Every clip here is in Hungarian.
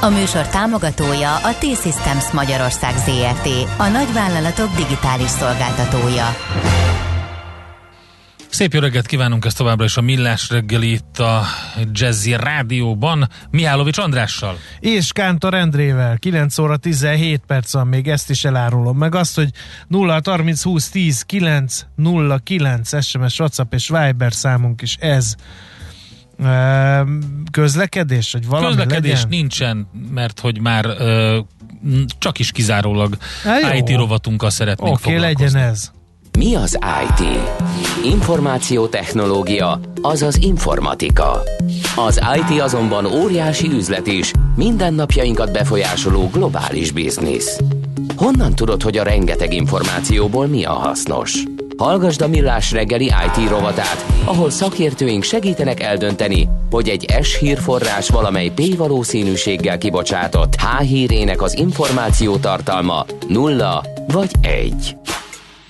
A műsor támogatója a T-Systems Magyarország ZRT, a nagyvállalatok digitális szolgáltatója. Szép jó reggelt kívánunk ezt továbbra is a Millás reggeli itt a Jazzy Rádióban, Mihálovics Andrással. És Kántor Endrével, 9 óra 17 perc van, még ezt is elárulom. Meg azt, hogy 0 30 20 10 9 0 9 SMS, WhatsApp és Viber számunk is ez közlekedés, vagy valami Közlekedés legyen? nincsen, mert hogy már ö, csak is kizárólag Há, IT rovatunkkal szeretnénk okay, foglalkozni. legyen ez. Mi az IT? Információtechnológia, azaz informatika. Az IT azonban óriási üzlet is, mindennapjainkat befolyásoló globális biznisz. Honnan tudod, hogy a rengeteg információból mi a hasznos? Hallgasd a Millás reggeli IT rovatát, ahol szakértőink segítenek eldönteni, hogy egy S hírforrás valamely P valószínűséggel kibocsátott H hírének az információ tartalma nulla vagy egy.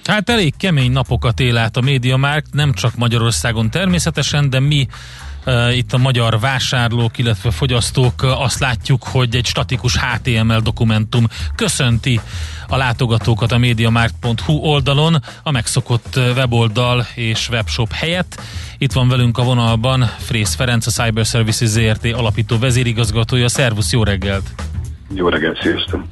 Hát elég kemény napokat él át a MediaMarkt, nem csak Magyarországon természetesen, de mi itt a magyar vásárlók, illetve fogyasztók azt látjuk, hogy egy statikus HTML dokumentum köszönti a látogatókat a mediamarkt.hu oldalon, a megszokott weboldal és webshop helyett. Itt van velünk a vonalban Frész Ferenc, a Cyber Services ZRT alapító vezérigazgatója. Szervusz, jó reggelt! Jó reggelt, sziasztok!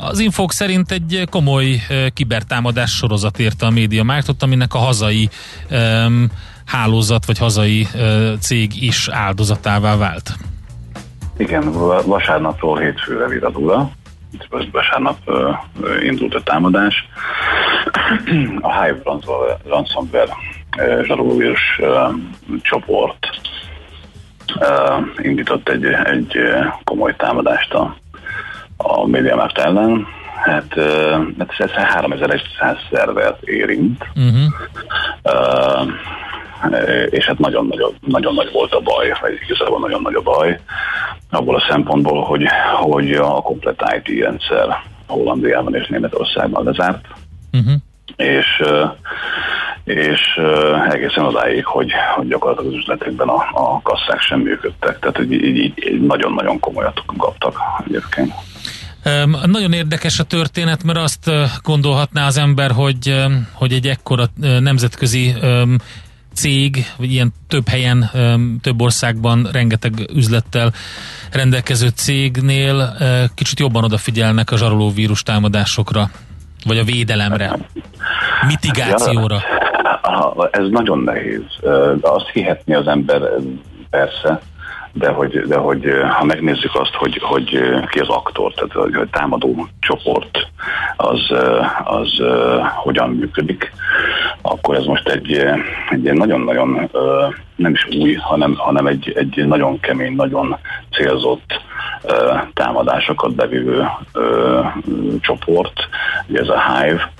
Az infók szerint egy komoly kibertámadás sorozat érte a média mártot, aminek a hazai um, hálózat vagy hazai cég is áldozatává vált. Igen, vasárnapról hétfőre viradul. Vasárnap indult a támadás. A Hive ransomware zsarolóvírus csoport indított egy, egy komoly támadást a a MediaMarkt ellen. Hát, hát ez 3100 szervert érint, uh-huh. uh, és hát nagyon, nagyon, nagyon nagy volt a baj, vagy igazából nagyon nagy a baj, abból a szempontból, hogy, hogy a komplet IT rendszer Hollandiában és Németországban lezárt, uh-huh. és és egészen odáig, hogy, hogy gyakorlatilag az üzletekben a, a kasszák sem működtek, tehát így, így, így nagyon-nagyon komolyat kaptak egyébként. Nagyon érdekes a történet, mert azt gondolhatná az ember, hogy, hogy egy ekkora nemzetközi cég, vagy ilyen több helyen, több országban rengeteg üzlettel rendelkező cégnél kicsit jobban odafigyelnek a zsarolóvírus támadásokra, vagy a védelemre, mitigációra. Ez nagyon nehéz. Azt hihetni az ember persze, de hogy, de hogy ha megnézzük azt, hogy, hogy ki az aktor, tehát hogy támadó csoport az, az hogyan működik, akkor ez most egy, egy nagyon-nagyon nem is új, hanem, hanem egy, egy nagyon kemény, nagyon célzott támadásokat bevívő csoport, ugye ez a Hive,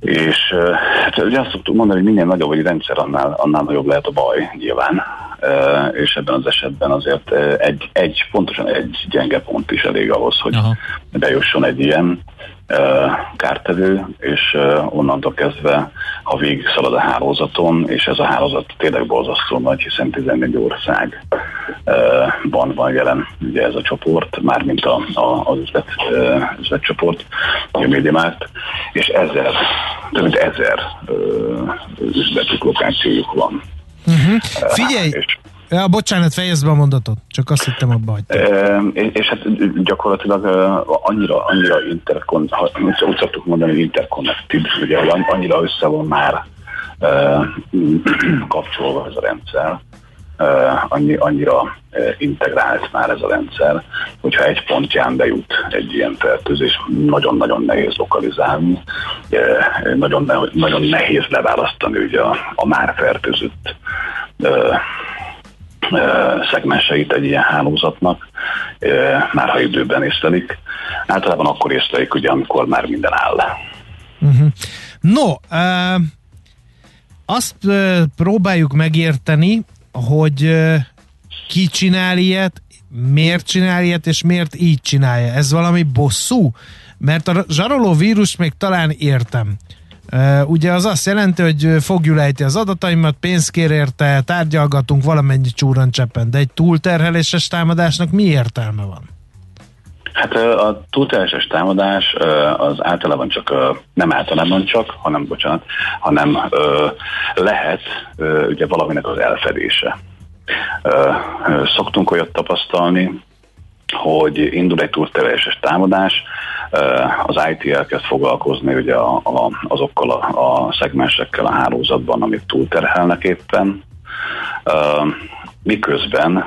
és hát ugye azt szoktuk mondani, hogy minél nagyobb egy rendszer, annál, annál nagyobb lehet a baj nyilván, és ebben az esetben azért egy, egy pontosan egy gyenge pont is elég ahhoz, hogy Aha. bejusson egy ilyen kártevő, és onnantól kezdve, ha végig szalad a hálózaton, és ez a hálózat tényleg borzasztó nagy, hiszen 14 országban van jelen ugye ez a csoport, mármint a, a, az üzlet, üzletcsoport, a MediaMart, és ezer, több mint ezer üzletük, lokációjuk van. Uh-huh. Figyelj! És, Ja, bocsánat, fejezd be a mondatot, csak azt hittem abba hagytam. E, és hát gyakorlatilag annyira, annyira interkon, úgy szoktuk mondani, interconnected, ugye, annyira össze van már e, kapcsolva ez a rendszer, annyi, annyira integrált már ez a rendszer, hogyha egy pontján bejut egy ilyen fertőzés, nagyon-nagyon nehéz lokalizálni, nagyon, nagyon nehéz leválasztani ugye a, a már fertőzött szegmenseit egy ilyen hálózatnak, már ha időben észlelik. Általában akkor észlelik, ugye, amikor már minden áll. Uh-huh. No, uh, azt uh, próbáljuk megérteni, hogy ki csinál ilyet, miért csinál ilyet, és miért így csinálja. Ez valami bosszú? Mert a zsaroló vírus még talán értem. Ugye az azt jelenti, hogy fogjulejti az adataimat, pénzt kér érte, tárgyalgatunk valamennyi csúran cseppen, de egy túlterheléses támadásnak mi értelme van? Hát a túlterheléses támadás az általában csak, nem általában csak, hanem, bocsánat, hanem lehet ugye valaminek az elfedése. Szoktunk olyat tapasztalni, hogy indul egy túlterheléses támadás, az IT elkezd foglalkozni ugye a, azokkal a, a szegmensekkel a hálózatban, amik túlterhelnek éppen, miközben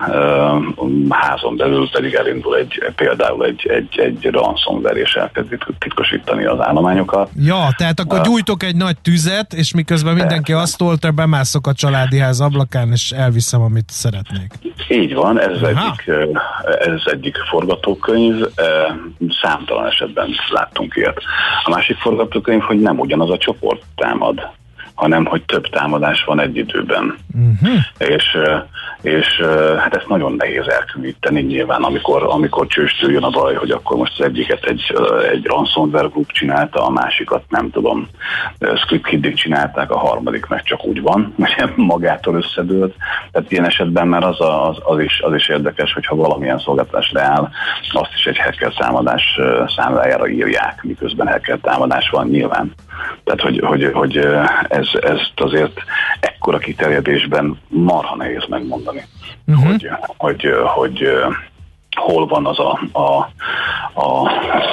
házon belül pedig elindul egy, például egy, egy, egy ransomware és elkezdi titkosítani az állományokat. Ja, tehát akkor gyújtok egy nagy tüzet, és miközben mindenki persze. azt tolta, bemászok a családi ház ablakán, és elviszem, amit szeretnék. Így van, ez egyik, ez egyik forgatókönyv, számtalan esetben láttunk ilyet. A másik forgatókönyv, hogy nem ugyanaz a csoport támad hanem hogy több támadás van egy időben. Uh-huh. És, és hát ezt nagyon nehéz elkülöníteni nyilván, amikor, amikor csőstől jön a baj, hogy akkor most az egyiket egy, egy ransomware group csinálta, a másikat nem tudom, script csinálták, a harmadik meg csak úgy van, hogy magától összedőlt. Tehát ilyen esetben már az, a, az, az, is, az is érdekes, hogyha valamilyen szolgáltatás áll, azt is egy hacker támadás számlájára írják, miközben hacker támadás van nyilván. Tehát, hogy, hogy, hogy ez, ezt azért ekkora kiterjedésben marha nehéz megmondani, uh-huh. hogy, hogy, hogy hol van az a, a, a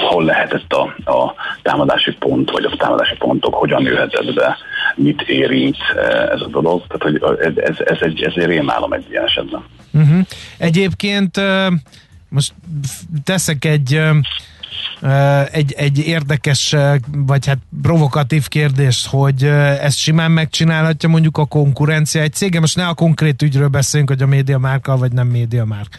hol lehetett a, a támadási pont, vagy a támadási pontok hogyan jöhetett be, mit érint ez a dolog. Tehát, hogy ez, ez, egy, ez egy rémálom egy ilyen esetben. Uh-huh. Egyébként most teszek egy egy, egy érdekes, vagy hát provokatív kérdés, hogy ezt simán megcsinálhatja mondjuk a konkurencia egy cége, most ne a konkrét ügyről beszéljünk, hogy a média márka vagy nem média márk.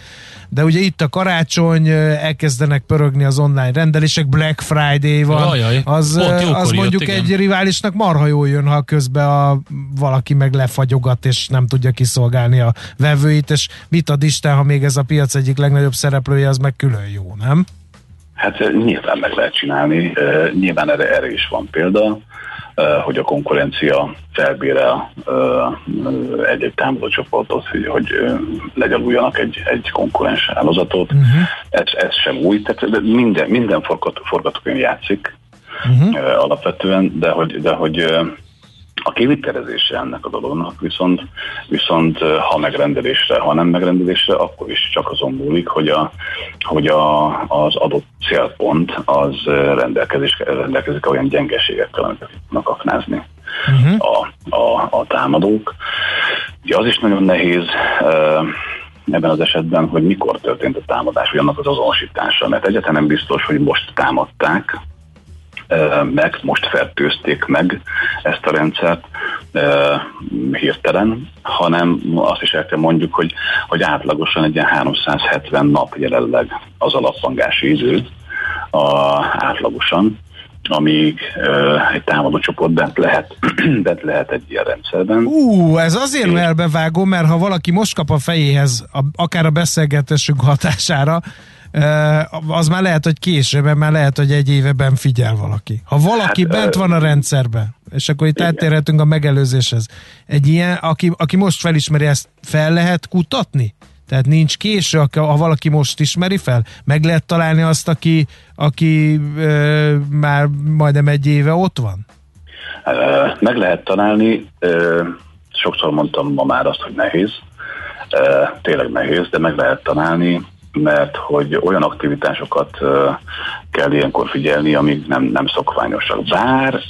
De ugye itt a karácsony, elkezdenek pörögni az online rendelések, Black Friday van, Ajaj, az, az mondjuk jött, egy riválisnak marha jól jön, ha közben a, valaki meg lefagyogat, és nem tudja kiszolgálni a vevőit, és mit ad Isten, ha még ez a piac egyik legnagyobb szereplője, az meg külön jó, nem? Hát nyilván meg lehet csinálni, nyilván erre, erre is van példa, hogy a konkurencia felbérel egy-egy támadócsoportot, hogy, hogy legyaluljanak egy, egy konkurens hálózatot. Uh-huh. Ez, ez sem új, tehát minden, minden forgatókönyv játszik uh-huh. alapvetően, de hogy, de hogy a kivitelezése ennek a dolognak viszont, viszont ha megrendelésre, ha nem megrendelésre, akkor is csak azon múlik, hogy, a, hogy a, az adott célpont az rendelkezik, rendelkezik olyan gyengeségekkel, amiket tudnak aknázni uh-huh. a, a, a támadók. Ugye az is nagyon nehéz ebben az esetben, hogy mikor történt a támadás, vagy annak az azonosítása, mert egyáltalán nem biztos, hogy most támadták, meg, most fertőzték meg ezt a rendszert hirtelen, hanem azt is el kell mondjuk, hogy, hogy átlagosan egy ilyen 370 nap jelenleg az alapfangási idő, a, átlagosan, amíg uh, egy támadó csoport bent lehet, bent lehet egy ilyen rendszerben. Ú, ez azért és... elbevágó, mert ha valaki most kap a fejéhez, a, akár a beszélgetésünk hatására, az már lehet, hogy később, már lehet, hogy egy éveben figyel valaki. Ha valaki hát, bent van a rendszerben, és akkor itt átérhetünk a megelőzéshez. Egy ilyen, aki, aki most felismeri, ezt fel lehet kutatni? Tehát nincs késő, ha valaki most ismeri fel? Meg lehet találni azt, aki, aki ö, már majdnem egy éve ott van? Meg lehet találni. Sokszor mondtam ma már azt, hogy nehéz. Tényleg nehéz, de meg lehet találni mert hogy olyan aktivitásokat kell ilyenkor figyelni, amik nem, nem szokványosak. Bár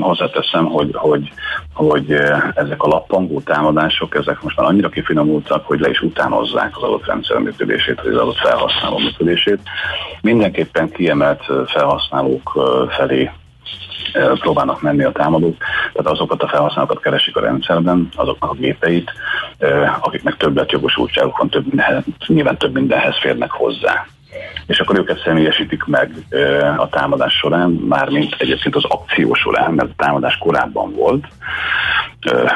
hozzáteszem, hogy, hogy, hogy ezek a lappangó támadások, ezek most már annyira kifinomultak, hogy le is utánozzák az adott rendszer működését, vagy az adott felhasználó működését. Mindenképpen kiemelt felhasználók felé próbálnak menni a támadók, tehát azokat a felhasználókat keresik a rendszerben, azoknak a gépeit, akiknek többet jogosultságuk van, több mindenhez, nyilván több mindenhez férnek hozzá. és akkor őket személyesítik meg a támadás során, mármint egyébként az akció során, mert a támadás korábban volt.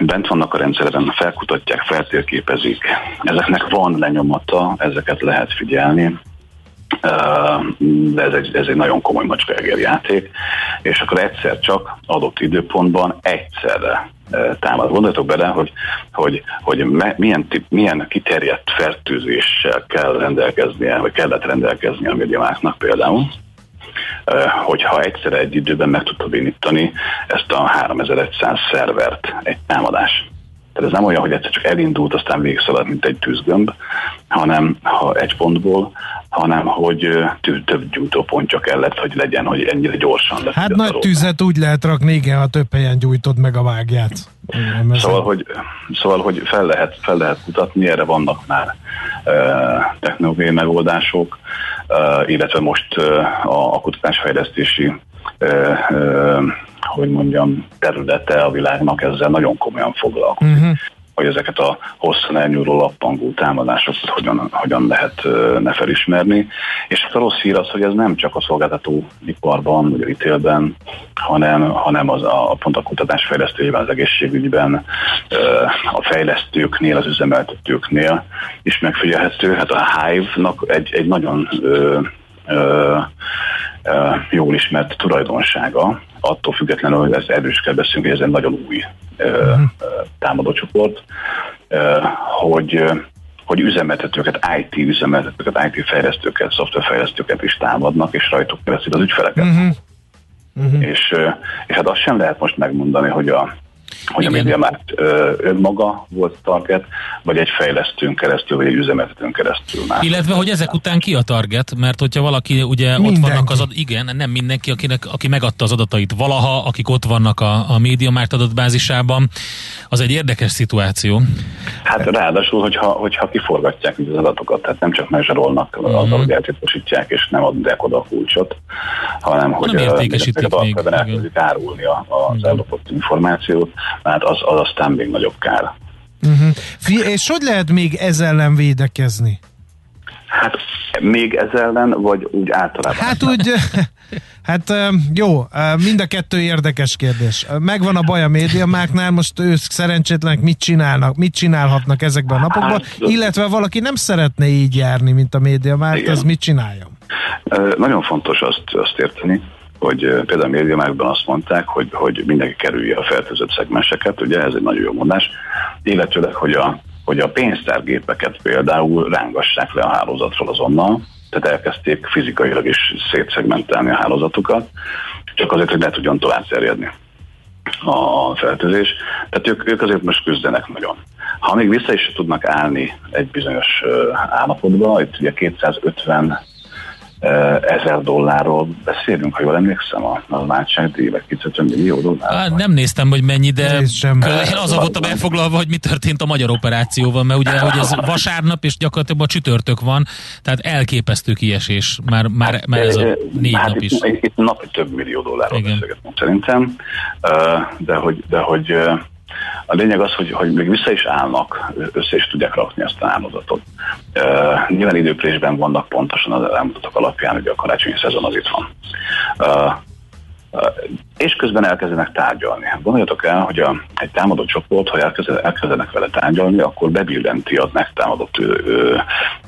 Bent vannak a rendszerben, felkutatják, feltérképezik. Ezeknek van lenyomata, ezeket lehet figyelni de ez egy, ez egy nagyon komoly macskaegér játék, és akkor egyszer csak adott időpontban egyszerre támad. Gondoljatok bele, hogy, hogy, hogy milyen, tip, milyen kiterjedt fertőzéssel kell rendelkeznie, vagy kellett rendelkeznie a médiamáknak például, hogyha egyszer egy időben meg tudta bénítani ezt a 3100 szervert egy támadás. Tehát ez nem olyan, hogy egyszer csak elindult, aztán végigszaladt, mint egy tűzgömb, hanem ha egy pontból, hanem hogy több gyújtópontja kellett, hogy legyen, hogy ennyire gyorsan lesz. Hát nagy tűzet úgy lehet rakni, igen, ha több helyen gyújtod meg a vágját. Szóval, hogy, szóval, hogy fel lehet, fel lehet kutatni, erre vannak már e, technológiai megoldások, e, illetve most e, a, a kutatásfejlesztési e, e, hogy mondjam, területe a világnak ezzel nagyon komolyan foglalkozik. Uh-huh hogy ezeket a hosszan elnyúló lappangó támadásokat hogyan, hogyan lehet ne felismerni. És a rossz hír az, hogy ez nem csak a szolgáltató iparban, vagy a retailben, hanem, hanem az a, pont a kutatás fejlesztőjében, az egészségügyben, a fejlesztőknél, az üzemeltetőknél is megfigyelhető. Hát a Hive-nak egy, egy nagyon ö, ö, jól ismert tulajdonsága, attól függetlenül, hogy ez erős kell beszélni, hogy ez egy nagyon új uh-huh. támadócsoport, hogy hogy üzemeltetőket, IT üzemeltetőket, IT fejlesztőket, szoftverfejlesztőket is támadnak, és rajtuk keresztül az ügyfeleket. Uh-huh. Uh-huh. És, és hát azt sem lehet most megmondani, hogy a hogy Igen. a MediaMarkt önmaga volt target, vagy egy fejlesztőn keresztül, vagy egy üzemeltetőn keresztül már. Illetve, hogy ezek után ki a target, mert hogyha valaki ugye mindenki. ott vannak az ad, igen, nem mindenki, akinek, aki megadta az adatait valaha, akik ott vannak a, a MediaMarkt adatbázisában, az egy érdekes szituáció. Hát ráadásul, hogyha, hogyha kiforgatják az adatokat, tehát nem csak mezsarolnak uh-huh. azzal, hogy eltitkosítják, és nem adják oda a kulcsot, hanem hogy nem értékesítik még. elkezdik árulni az ellopott információt, hát az, az aztán még nagyobb kár. Uh-huh. És hogy lehet még ezzel ellen védekezni? Hát még ez ellen, vagy úgy általában? Hát úgy, hát jó, mind a kettő érdekes kérdés. Megvan a baj a médiamáknál, most ők szerencsétlenek mit csinálnak, mit csinálhatnak ezekben a napokban, hát, illetve valaki nem szeretne így járni, mint a médiamárk, az mit csináljon? Nagyon fontos azt, azt érteni, hogy például a médiumákban azt mondták, hogy, hogy mindenki kerülje a fertőzött szegmenseket, ugye ez egy nagyon jó mondás, illetőleg, hogy a, hogy a pénztárgépeket például rángassák le a hálózatról azonnal, tehát elkezdték fizikailag is szétszegmentálni a hálózatukat, csak azért, hogy ne tudjon tovább terjedni a fertőzés. Tehát ők, ők azért most küzdenek nagyon. Ha még vissza is tudnak állni egy bizonyos állapotba, itt ugye 250 ezer dollárról beszélünk, ha jól emlékszem, a, a váltságdíj, vagy 250 millió dollár. Á, nem néztem, hogy mennyi, de sem. én azon voltam elfoglalva, hogy mi történt a magyar operációval, mert ugye, hogy ez vasárnap és gyakorlatilag a csütörtök van, tehát elképesztő kiesés, már, már, már ez a négy hát nap is. Itt, itt napi több millió dollárról beszélgetünk szerintem, de hogy, de hogy a lényeg az, hogy, hogy még vissza is állnak, össze is tudják rakni ezt a álmozatot. Uh, nyilván időprésben vannak pontosan az elmutatok alapján, hogy a karácsonyi szezon az itt van. Uh, és közben elkezdenek tárgyalni. Gondoljatok el, hogy a, egy támadó csoport, ha elkezdenek, elkezdenek vele tárgyalni, akkor bebillenti az megtámadott, ö,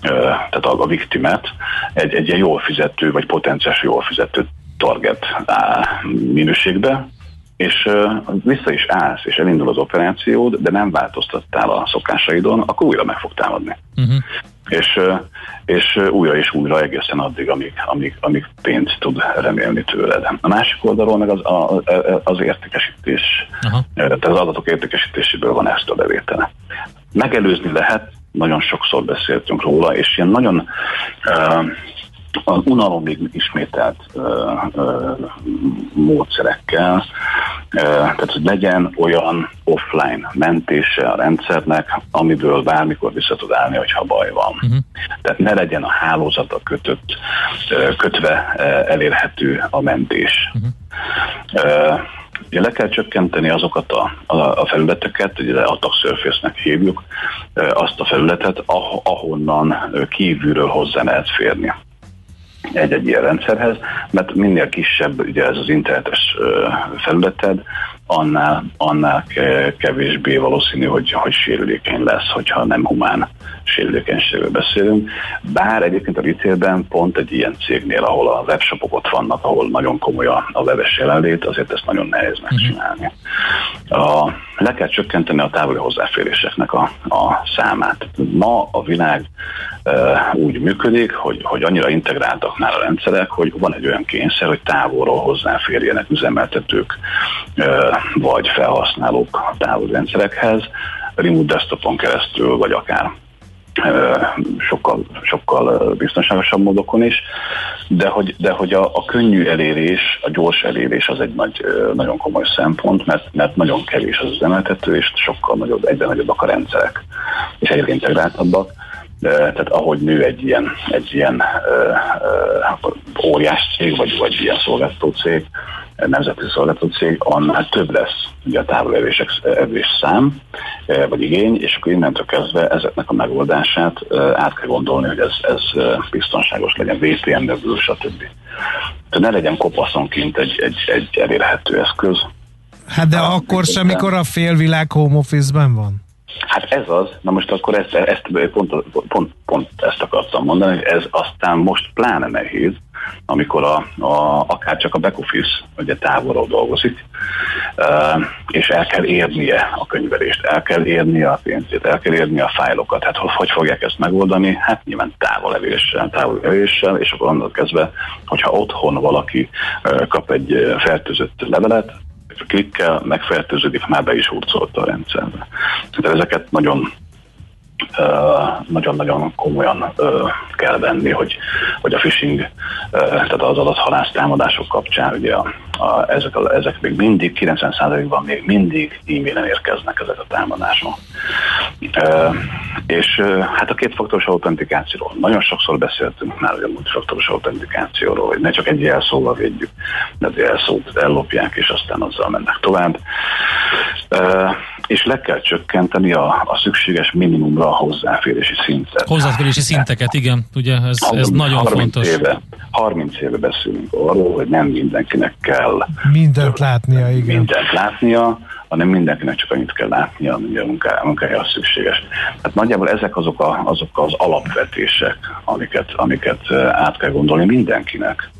ö, tehát a, a viktimet egy, egy ilyen jól fizető, vagy potenciális jól fizető target minőségbe, és uh, vissza is állsz, és elindul az operációd, de nem változtattál a szokásaidon, akkor újra meg fog támadni. Uh-huh. És, uh, és uh, újra és újra egészen addig, amíg, amíg, amíg pénzt tud remélni tőled. A másik oldalról meg az, a, az értékesítés, uh-huh. tehát az adatok értékesítéséből van ezt a bevétele. Megelőzni lehet, nagyon sokszor beszéltünk róla, és ilyen nagyon uh, az unalomig ismételt ö, ö, módszerekkel, tehát hogy legyen olyan offline mentése a rendszernek, amiből bármikor vissza tud állni, hogyha baj van. Uh-huh. Tehát ne legyen a hálózata kötött, kötve elérhető a mentés. Uh-huh. Ugye le kell csökkenteni azokat a, a, a felületeket, ugye attack surface-nek hívjuk, azt a felületet, ah, ahonnan kívülről hozzá lehet férni egy-egy ilyen rendszerhez, mert minél kisebb ugye ez az internetes felületed, annál, annál kevésbé valószínű, hogy, hogy sérülékeny lesz, hogyha nem humán sérülékenységről beszélünk. Bár egyébként a retailben pont egy ilyen cégnél, ahol a webshopok ott vannak, ahol nagyon komoly a, a webes jelenlét, azért ezt nagyon nehéz megcsinálni. A, le kell csökkenteni a távoli hozzáféréseknek a, a számát. Ma a világ e, úgy működik, hogy, hogy annyira integráltak már a rendszerek, hogy van egy olyan kényszer, hogy távolról hozzáférjenek üzemeltetők vagy felhasználók a távoli rendszerekhez, remote desktopon keresztül, vagy akár sokkal, sokkal biztonságosabb módokon is, de hogy, de hogy a, a könnyű elérés, a gyors elérés az egy nagy, nagyon komoly szempont, mert, mert nagyon kevés az üzemeltető, és sokkal nagyobb, egyre nagyobbak a rendszerek, és egyre integráltabbak. Tehát ahogy nő egy ilyen, egy ilyen ö, óriás cég, vagy, vagy ilyen szolgáltató cég, nemzeti szolgáltató cég, annál több lesz ugye a távolevések szám, e, vagy igény, és akkor innentől kezdve ezeknek a megoldását át kell gondolni, hogy ez, ez biztonságos legyen, VPN növül, stb. Tehát ne legyen kopaszonként egy, egy, egy elérhető eszköz. Hát de akkor sem, mikor a félvilág home office-ben van? Hát ez az, na most akkor ezt, ezt pont, pont, pont ezt akartam mondani, ez aztán most pláne nehéz, amikor a, a, akár csak a back office ugye távolról dolgozik, és el kell érnie a könyvelést, el kell érnie a pénzét, el kell érnie a fájlokat. Hát hogy, fogják ezt megoldani? Hát nyilván távolevéssel, távolevéssel, és akkor onnan kezdve, hogyha otthon valaki kap egy fertőzött levelet, klikkel megfertőződik, már be is hurcolta a rendszerbe. Tehát ezeket nagyon nagyon-nagyon komolyan kell venni, hogy, hogy a phishing, tehát az adathalász támadások kapcsán ugye a, a, ezek, a, ezek még mindig, 90%-ban még mindig e-mailen érkeznek ezek a támadások. E, és hát a kétfaktoros autentikációról. Nagyon sokszor beszéltünk már a multifaktoros autentikációról, hogy ne csak egy jelszóval védjük, de az jelszót ellopják, és aztán azzal mennek tovább. E, és le kell csökkenteni a, a szükséges minimumra a hozzáférési szintet. Hozzáférési szinteket, igen, ugye ez, ez nagyon 30 fontos. Éve, 30 éve beszélünk arról, hogy nem mindenkinek kell mindent látnia, igen. Mindent látnia, hanem mindenkinek csak annyit kell látnia, ami a munkája, szükséges. Hát nagyjából ezek azok, a, azok az alapvetések, amiket, amiket át kell gondolni mindenkinek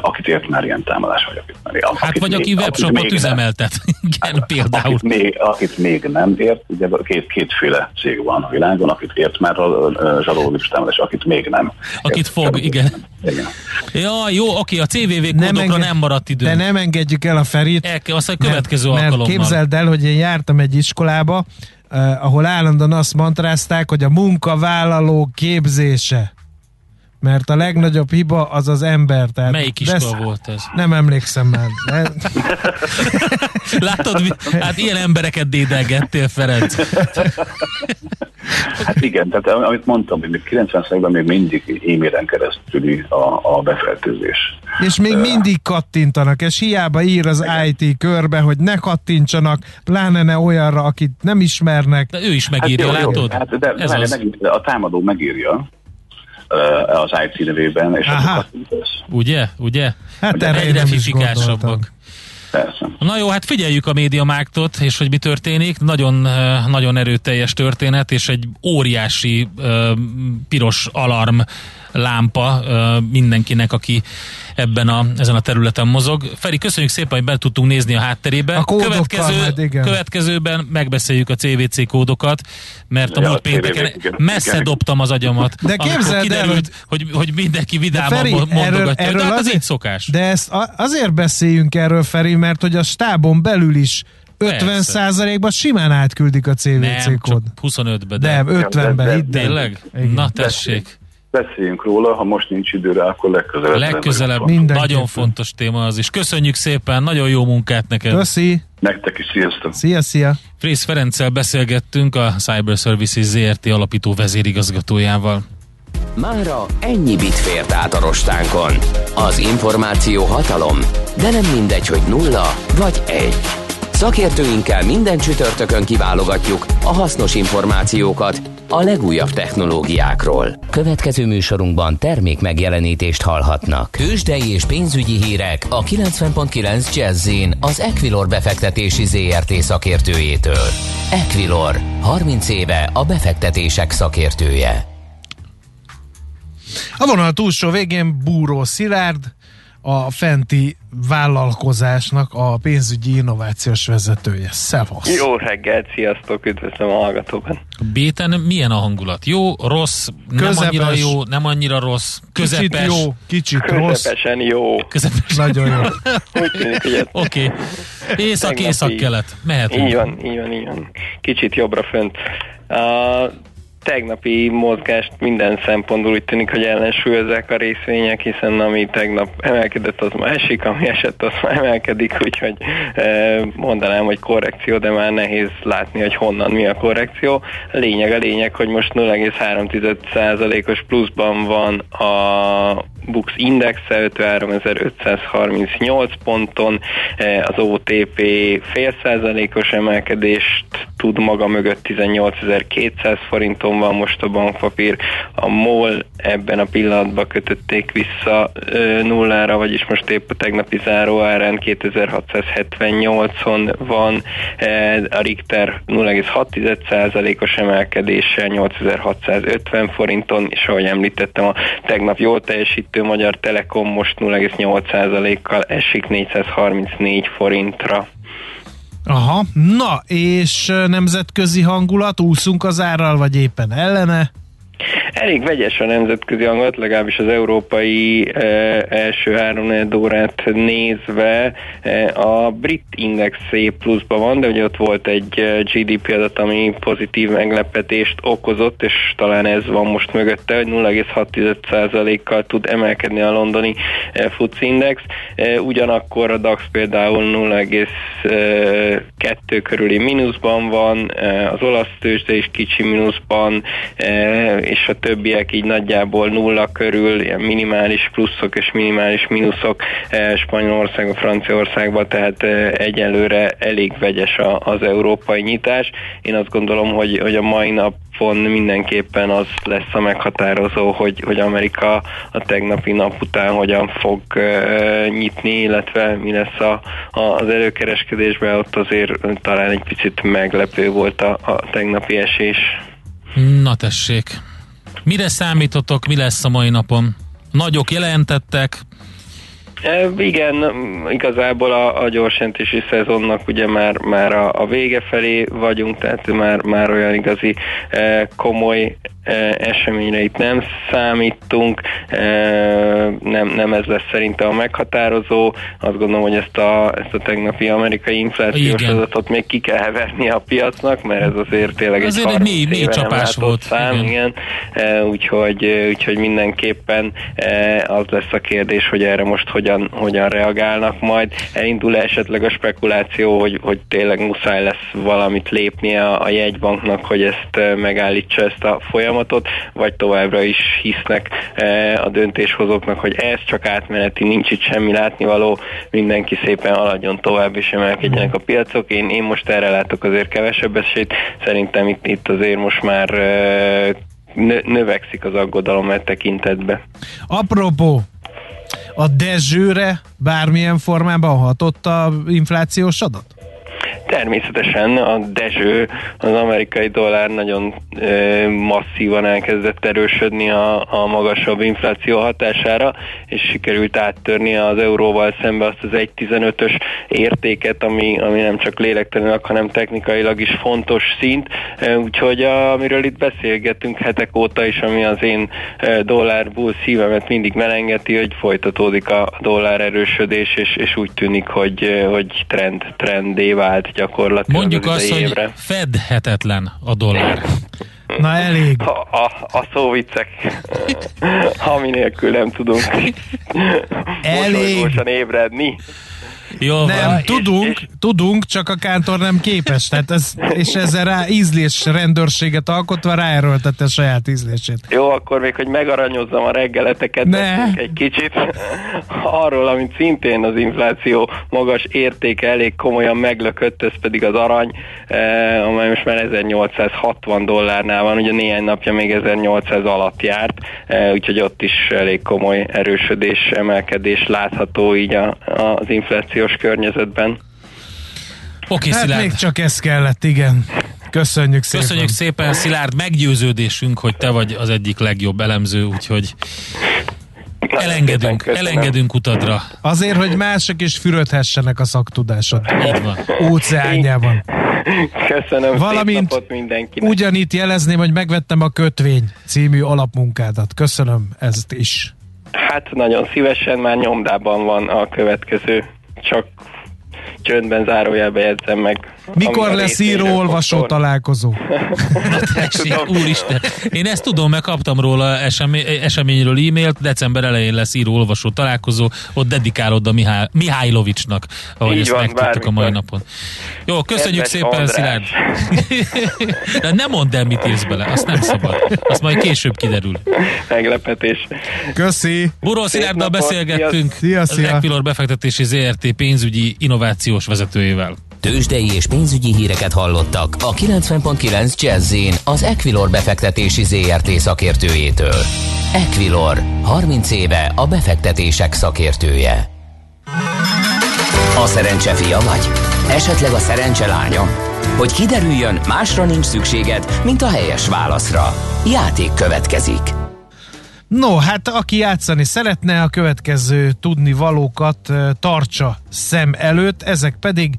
akit ért már ilyen támadás, vagy akit már akit Hát vagy még, aki webshopot üzemeltet, igen, például. Akit még, akit még nem ért, ugye két, kétféle cég van a világon, akit ért már a zsaroló támadás, akit még nem. Akit ért, fog, igen. igen. Ja, jó, oké, a CVV kódokra nem, enged, nem maradt idő. De nem engedjük el a Ferit. El, azt a következő mert, alkalommal. Mert képzeld el, hogy én jártam egy iskolába, Uh, ahol állandóan azt mantrázták, hogy a munkavállaló képzése mert a legnagyobb hiba az az ember. Tehát Melyik iskola volt ez? Nem emlékszem már. Látod, hát ilyen embereket dédelgettél, Ferenc. Hát igen, tehát amit mondtam, hogy 90 még mindig e-mailen keresztül a, a befeltőzés. És még mindig kattintanak, és hiába ír az igen. IT körbe, hogy ne kattintsanak, pláne ne olyanra, akit nem ismernek. De ő is megírja, hát jó, látod? Jó, hát de, Ez de, az. Meg, a támadó megírja, az IT nevében, és Aha. Ugye? Ugye? Hát erre egyre fifikásabbak. Persze. Na jó, hát figyeljük a média mágtot, és hogy mi történik. Nagyon, nagyon erőteljes történet, és egy óriási uh, piros alarm lámpa mindenkinek, aki ebben a, ezen a területen mozog. Feri, köszönjük szépen, hogy be tudtunk nézni a hátterébe. A Következő, majd, igen. Következőben megbeszéljük a CVC kódokat, mert a ja, múlt pénteken messze igen. dobtam az agyamat. De képzeld kiderült, el, hogy, hogy mindenki vidáman Feri, mondogatja. Erről, erről de hát azért, ez így szokás. De ezt azért beszéljünk erről, Feri, mert hogy a stábon belül is 50 százalékban simán átküldik a CVC nem, kód. 25-be. De, de 50-be, hidd Tényleg? Na tessék beszéljünk róla, ha most nincs időre, akkor legközelebb. Legközelebb, nagyon fontos téma az is. Köszönjük szépen, nagyon jó munkát neked. Köszi. Nektek is, sziasztok. Szia, szia. Frész Ferenccel beszélgettünk a Cyber Services ZRT alapító vezérigazgatójával. Mára ennyi bit fért át a rostánkon. Az információ hatalom, de nem mindegy, hogy nulla vagy egy. Szakértőinkkel minden csütörtökön kiválogatjuk a hasznos információkat a legújabb technológiákról. Következő műsorunkban termék megjelenítést hallhatnak. Kősdei és pénzügyi hírek a 90.9 jazz az Equilor befektetési ZRT szakértőjétől. Equilor, 30 éve a befektetések szakértője. A vonal túlsó végén Búró Szilárd, a fenti vállalkozásnak a pénzügyi innovációs vezetője. Szevasz! Jó reggelt, sziasztok, üdvözlöm a hallgatókat! Béten milyen a hangulat? Jó, rossz, Közepes, nem annyira jó, nem annyira rossz, közepes. Kicsit jó, kicsit rossz. Közepesen jó. Közepes. Nagyon jó. Oké. Okay. Észak, észak, kelet. Mehetünk. Így van, így van, így van. Kicsit jobbra fönt. Uh, tegnapi mozgást minden szempontból úgy tűnik, hogy ellensúlyozzák a részvények, hiszen ami tegnap emelkedett, az ma esik, ami esett, az ma emelkedik, úgyhogy e, mondanám, hogy korrekció, de már nehéz látni, hogy honnan mi a korrekció. A lényeg a lényeg, hogy most 0,3%-os pluszban van a Bux Indexe 53.538 ponton, e, az OTP fél százalékos emelkedést tud maga mögött 18.200 forinton van most a bankpapír, a MOL ebben a pillanatban kötötték vissza ö, nullára, vagyis most épp a tegnapi záróárán 2678-on van, e, a Richter 0,6%-os emelkedéssel 8650 forinton, és ahogy említettem, a tegnap jól teljesítő Magyar Telekom most 0,8%-kal esik 434 forintra. Aha, na és nemzetközi hangulat, úszunk az árral, vagy éppen ellene? Elég vegyes a nemzetközi hangot, legalábbis az európai e, első három órát nézve. E, a brit index szép pluszban van, de ugye ott volt egy eh, GDP adat, ami pozitív meglepetést okozott, és talán ez van most mögötte, hogy 0,6%-kal tud emelkedni a londoni e, FTSE Index. E, ugyanakkor a DAX például 0,2 körüli mínuszban van, e, az olasz tőzsde is kicsi mínuszban, e, és a többiek így nagyjából nulla körül, ilyen minimális pluszok és minimális mínuszok eh, Spanyolországban, Franciaországban, tehát eh, egyelőre elég vegyes az európai nyitás. Én azt gondolom, hogy, hogy a mai nap napon mindenképpen az lesz a meghatározó, hogy, hogy Amerika a tegnapi nap után hogyan fog uh, nyitni, illetve mi lesz a, a, az előkereskedésben, ott azért talán egy picit meglepő volt a, a tegnapi esés. Na tessék, Mire számítotok, mi lesz a mai napon? Nagyok jelentettek, E, igen, igazából a, a gyorsjelentési szezonnak ugye már, már a, a vége felé vagyunk, tehát már, már olyan igazi e, komoly eseményre itt nem számítunk, nem, nem ez lesz szerintem a meghatározó. Azt gondolom, hogy ezt a, ezt a tegnapi amerikai inflációs Igen. adatot még ki kell verni a piacnak, mert ez azért tényleg azért egy, egy mély, mély csapás volt. Szám, igen. igen. Úgyhogy, úgyhogy mindenképpen az lesz a kérdés, hogy erre most hogyan, hogyan reagálnak majd. Elindul esetleg a spekuláció, hogy, hogy tényleg muszáj lesz valamit lépnie a, a jegybanknak, hogy ezt megállítsa ezt a folyamatot vagy továbbra is hisznek a döntéshozóknak, hogy ez csak átmeneti, nincs itt semmi látnivaló, mindenki szépen haladjon tovább és emelkedjenek a piacok. Én, én most erre látok azért kevesebb esélyt, szerintem itt, itt azért most már növekszik az aggodalom e tekintetbe. Apropó, a Dezsőre bármilyen formában hatott a inflációs adat? Természetesen a Dezső, az amerikai dollár nagyon e, masszívan elkezdett erősödni a, a magasabb infláció hatására, és sikerült áttörni az euróval szembe azt az 1.15-ös értéket, ami, ami nem csak lélektelenek, hanem technikailag is fontos szint. Úgyhogy a, amiről itt beszélgetünk hetek óta is, ami az én dollárból szívemet mindig melengeti, hogy folytatódik a dollár erősödés, és, és úgy tűnik, hogy, hogy trend, trendé vált gyakorlatilag Mondjuk azt, évre. hogy fedhetetlen a dollár. Na elég. A, a, a szóviccek, ami nélkül nem tudunk Elég. mosolygósan ébredni. Jó, Nem, van. tudunk, és- tudunk, csak a kántor nem képes. Tehát ez, és ezzel rá ízlés rendőrséget alkotva ráerőltette a saját ízlését. Jó, akkor még, hogy megaranyozzam a reggeleteket Ne. egy kicsit arról, amit szintén az infláció magas értéke elég komolyan meglökött, ez pedig az arany, eh, amely most már 1860 dollárnál van, ugye néhány napja még 1800 alatt járt, eh, úgyhogy ott is elég komoly erősödés, emelkedés látható így a, az inflációs környezetben. Oké, Hát Szilárd. még csak ez kellett, igen. Köszönjük szépen. Köszönjük szépen, Szilárd, meggyőződésünk, hogy te vagy az egyik legjobb elemző, úgyhogy elengedünk, Köszönöm. elengedünk utadra. Azért, hogy mások is fürödhessenek a szaktudásod. Így van. Óceánjában. Köszönöm, Valamint szép mindenkinek. Ugyanitt jelezném, hogy megvettem a Kötvény című alapmunkádat. Köszönöm ezt is. Hát nagyon szívesen, már nyomdában van a következő, csak csöndben zárójelbe jegyzem meg. Mikor lesz író-olvasó találkozó? Na tessék, Tudom. úristen. Én ezt tudom, mert kaptam róla esemény, eseményről e-mailt, december elején lesz író-olvasó találkozó, ott dedikálod a Mihály, Mihálylovicsnak, ahogy Így ezt van, megtudtuk a mai napon. Jó, köszönjük Kedves szépen, András. Szilárd. De nem mondd el, mit írsz bele, azt nem szabad. Azt majd később kiderül. Meglepetés. Köszi! Buró Szilárddal beszélgettünk, szia, az szia. Equilor befektetési ZRT pénzügyi innovációs vezetőjével. Tőzsdei és pénzügyi híreket hallottak a 90.9 jazz az Equilor befektetési ZRT szakértőjétől. Equilor, 30 éve a befektetések szakértője. A szerencse fia vagy? Esetleg a szerencse lánya? Hogy kiderüljön, másra nincs szükséged, mint a helyes válaszra. Játék következik. No, hát aki játszani szeretne, a következő tudni valókat tartsa szem előtt, ezek pedig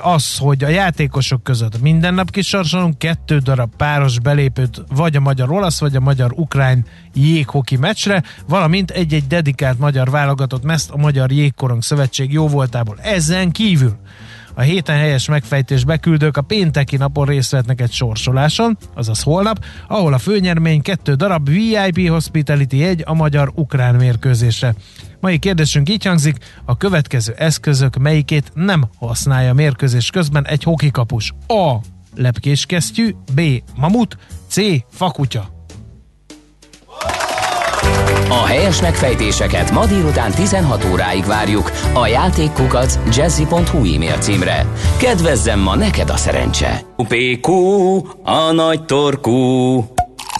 az, hogy a játékosok között minden nap kisorsolunk kettő darab páros belépőt vagy a magyar-olasz, vagy a magyar-ukrán jéghoki meccsre, valamint egy-egy dedikált magyar válogatott meszt a Magyar Jégkorong Szövetség jóvoltából. Ezen kívül a héten helyes megfejtés beküldők a pénteki napon részt vehetnek egy sorsoláson, azaz holnap, ahol a főnyermény kettő darab VIP Hospitality jegy a magyar-ukrán mérkőzésre. Mai kérdésünk így hangzik, a következő eszközök melyikét nem használja mérkőzés közben egy hokikapus? A. Lepkéskesztyű, B. Mamut, C. Fakutya. A helyes megfejtéseket ma délután 16 óráig várjuk a játékkukac jazzy.hu e-mail címre. Kedvezzem ma neked a szerencse! UPQ, a nagy torkú.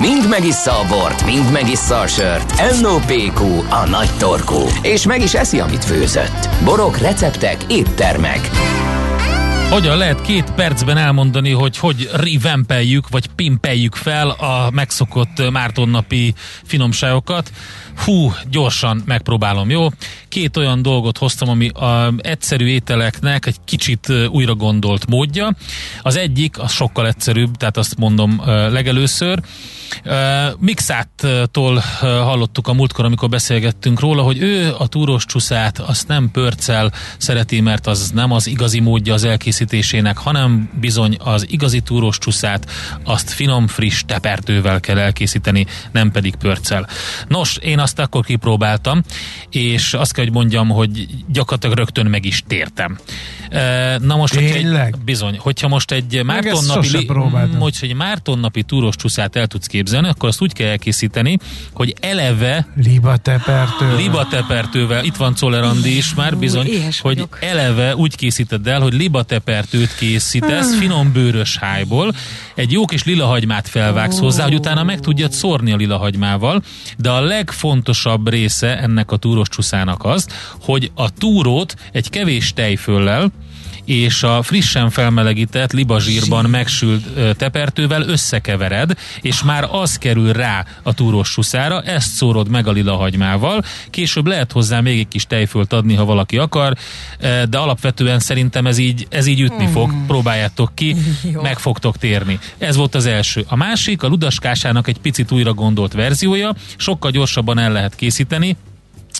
Mind megissza a bort, mind megissza a sört. NOPQ, a nagy torkú. És meg is eszi, amit főzött. Borok, receptek, éttermek. Hogyan lehet két percben elmondani, hogy hogy revampeljük, vagy pimpeljük fel a megszokott Mártonnapi finomságokat? Hú, gyorsan megpróbálom, jó? Két olyan dolgot hoztam, ami a egyszerű ételeknek egy kicsit újra gondolt módja. Az egyik, az sokkal egyszerűbb, tehát azt mondom legelőször. Mixáttól hallottuk a múltkor, amikor beszélgettünk róla, hogy ő a túros csúszát azt nem pörccel szereti, mert az nem az igazi módja az elkészítésének, hanem bizony az igazi túros csúszát azt finom, friss tepertővel kell elkészíteni, nem pedig pörccel. Nos, én azt akkor kipróbáltam, és azt kell, hogy mondjam, hogy gyakorlatilag rögtön meg is tértem. Na most, hogyha egy, bizony, hogyha most egy Mártonnapi, li- próbáltam. hogy egy Mártonnapi túros csúszát el tudsz képzelni, akkor azt úgy kell elkészíteni, hogy eleve Liba tepertő. libatepertővel, itt van Czoller Andi is már bizony, éhes hogy vagyok. eleve úgy készíted el, hogy libatepertőt készítesz, finom bőrös hájból, egy jó kis lilahagymát felvágsz hozzá, hogy utána meg tudjad szórni a lilahagymával, de a legfontosabb része ennek a túros csuszának az, hogy a túrót egy kevés tejföllel, és a frissen felmelegített libazsírban megsült tepertővel összekevered, és már az kerül rá a túros suszára, ezt szórod meg a lilahagymával, később lehet hozzá még egy kis tejfölt adni, ha valaki akar, de alapvetően szerintem ez így, ez így ütni fog, próbáljátok ki, Jó. meg fogtok térni. Ez volt az első. A másik, a ludaskásának egy picit újra gondolt verziója, sokkal gyorsabban el lehet készíteni,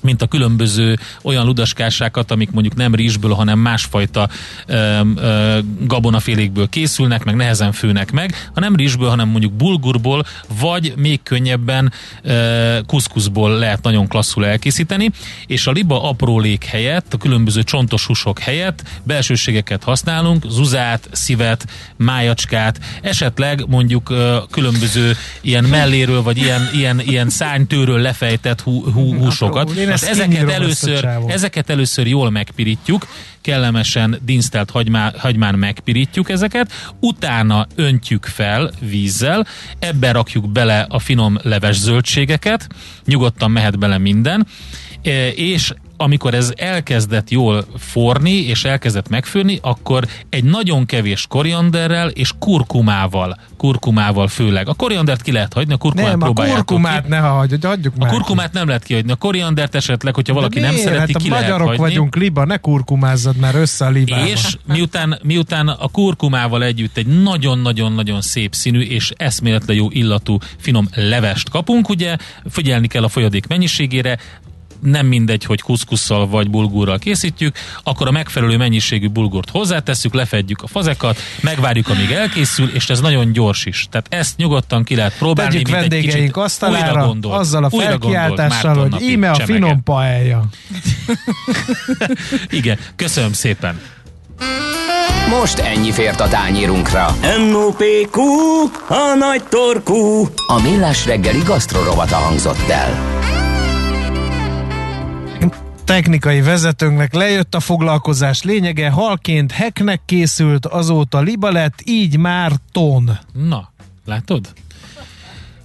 mint a különböző olyan ludaskássákat, amik mondjuk nem rizsből, hanem másfajta ö, ö, gabonafélékből készülnek, meg nehezen főnek meg, ha nem rizsből, hanem mondjuk bulgurból, vagy még könnyebben ö, kuszkuszból lehet nagyon klasszul elkészíteni, és a liba aprólék helyett, a különböző csontos húsok helyett belsőségeket használunk, zuzát, szívet, májacskát, esetleg mondjuk ö, különböző ilyen melléről, vagy ilyen, ilyen, ilyen szánytőről lefejtett hú, hú, húsokat. Én ezt ezeket először, ezeket először jól megpirítjuk, kellemesen dinsztelt hagymá, hagymán megpirítjuk ezeket, utána öntjük fel vízzel, ebbe rakjuk bele a finom leves zöldségeket, nyugodtan mehet bele minden, e, és amikor ez elkezdett jól forni, és elkezdett megfőni, akkor egy nagyon kevés korianderrel és kurkumával, kurkumával főleg. A koriandert ki lehet hagyni, a kurkumát Nem, a kurkumát ki. ne hagyjuk, hagyjuk A már. kurkumát nem lehet kihagyni, a koriandert esetleg, hogyha valaki De nem miért? szereti, hát ki a lehet magyarok hagyni. vagyunk, liba, ne kurkumázzad már össze a libába. És miután, miután a kurkumával együtt egy nagyon-nagyon-nagyon szép színű és eszméletlen jó illatú finom levest kapunk, ugye figyelni kell a folyadék mennyiségére, nem mindegy, hogy kuszkusszal vagy bulgurral készítjük, akkor a megfelelő mennyiségű bulgurt hozzátesszük, lefedjük a fazekat, megvárjuk, amíg elkészül, és ez nagyon gyors is. Tehát ezt nyugodtan ki lehet próbálni, Tegyük vendégeink asztalára, gondolt, azzal a felkiáltással, hogy íme a csemege. finom paella. Igen, köszönöm szépen. Most ennyi fért a tányérunkra. M.O.P.Q. A nagy torkú. A Millás reggeli gasztrorovata hangzott el. Technikai vezetőnknek lejött a foglalkozás lényege, halként heknek készült, azóta liba lett, így már ton. Na, látod?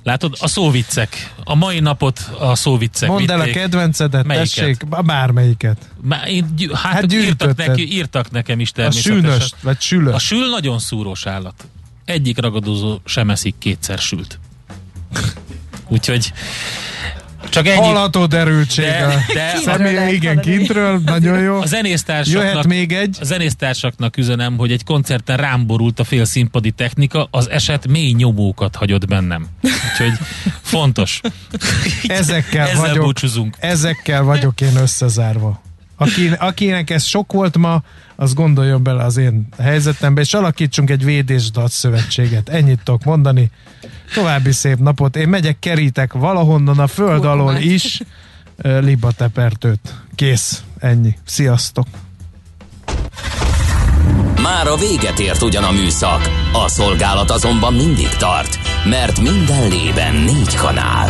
Látod, a szóviccek. A mai napot a szóviccek Mondd el a vitték. kedvencedet, Melyiket? tessék, bármelyiket. Már én, gy- hát, Hát írtak, neki, írtak nekem is A természetesen. sűnöst, vagy sülöst. A sül nagyon szúrós állat. Egyik ragadozó sem eszik kétszer sült. Úgyhogy csak ennyi. Hallható derültség. De- a de- személy, lehet igen, kintről, nagyon jó. A zenésztársaknak, Jöhet még egy. a zenésztársaknak üzenem, hogy egy koncerten rám borult a fél színpadi technika, az eset mély nyomókat hagyott bennem. Úgyhogy fontos. Ezekkel Ezzel vagyok, búcsúzunk. ezekkel vagyok én összezárva. Aki, akinek ez sok volt ma, az gondoljon bele az én helyzetembe, és alakítsunk egy védésdalt szövetséget. Ennyit tudok mondani. További szép napot. Én megyek, kerítek valahonnan a föld Kurkumát. alól is ö, libatepertőt. Kész. Ennyi. Sziasztok. Már a véget ért ugyan a műszak, a szolgálat azonban mindig tart, mert minden lében négy kanál.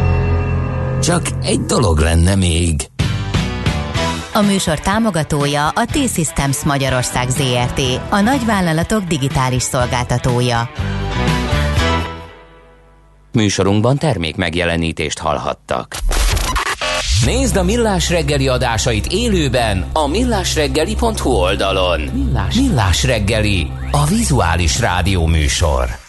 Csak egy dolog lenne még. A műsor támogatója a T-Systems Magyarország ZRT, a nagyvállalatok digitális szolgáltatója. Műsorunkban termék megjelenítést hallhattak. Nézd a Millás reggeli adásait élőben a millásreggeli.hu oldalon. Millás, Millás reggeli, a vizuális rádió műsor.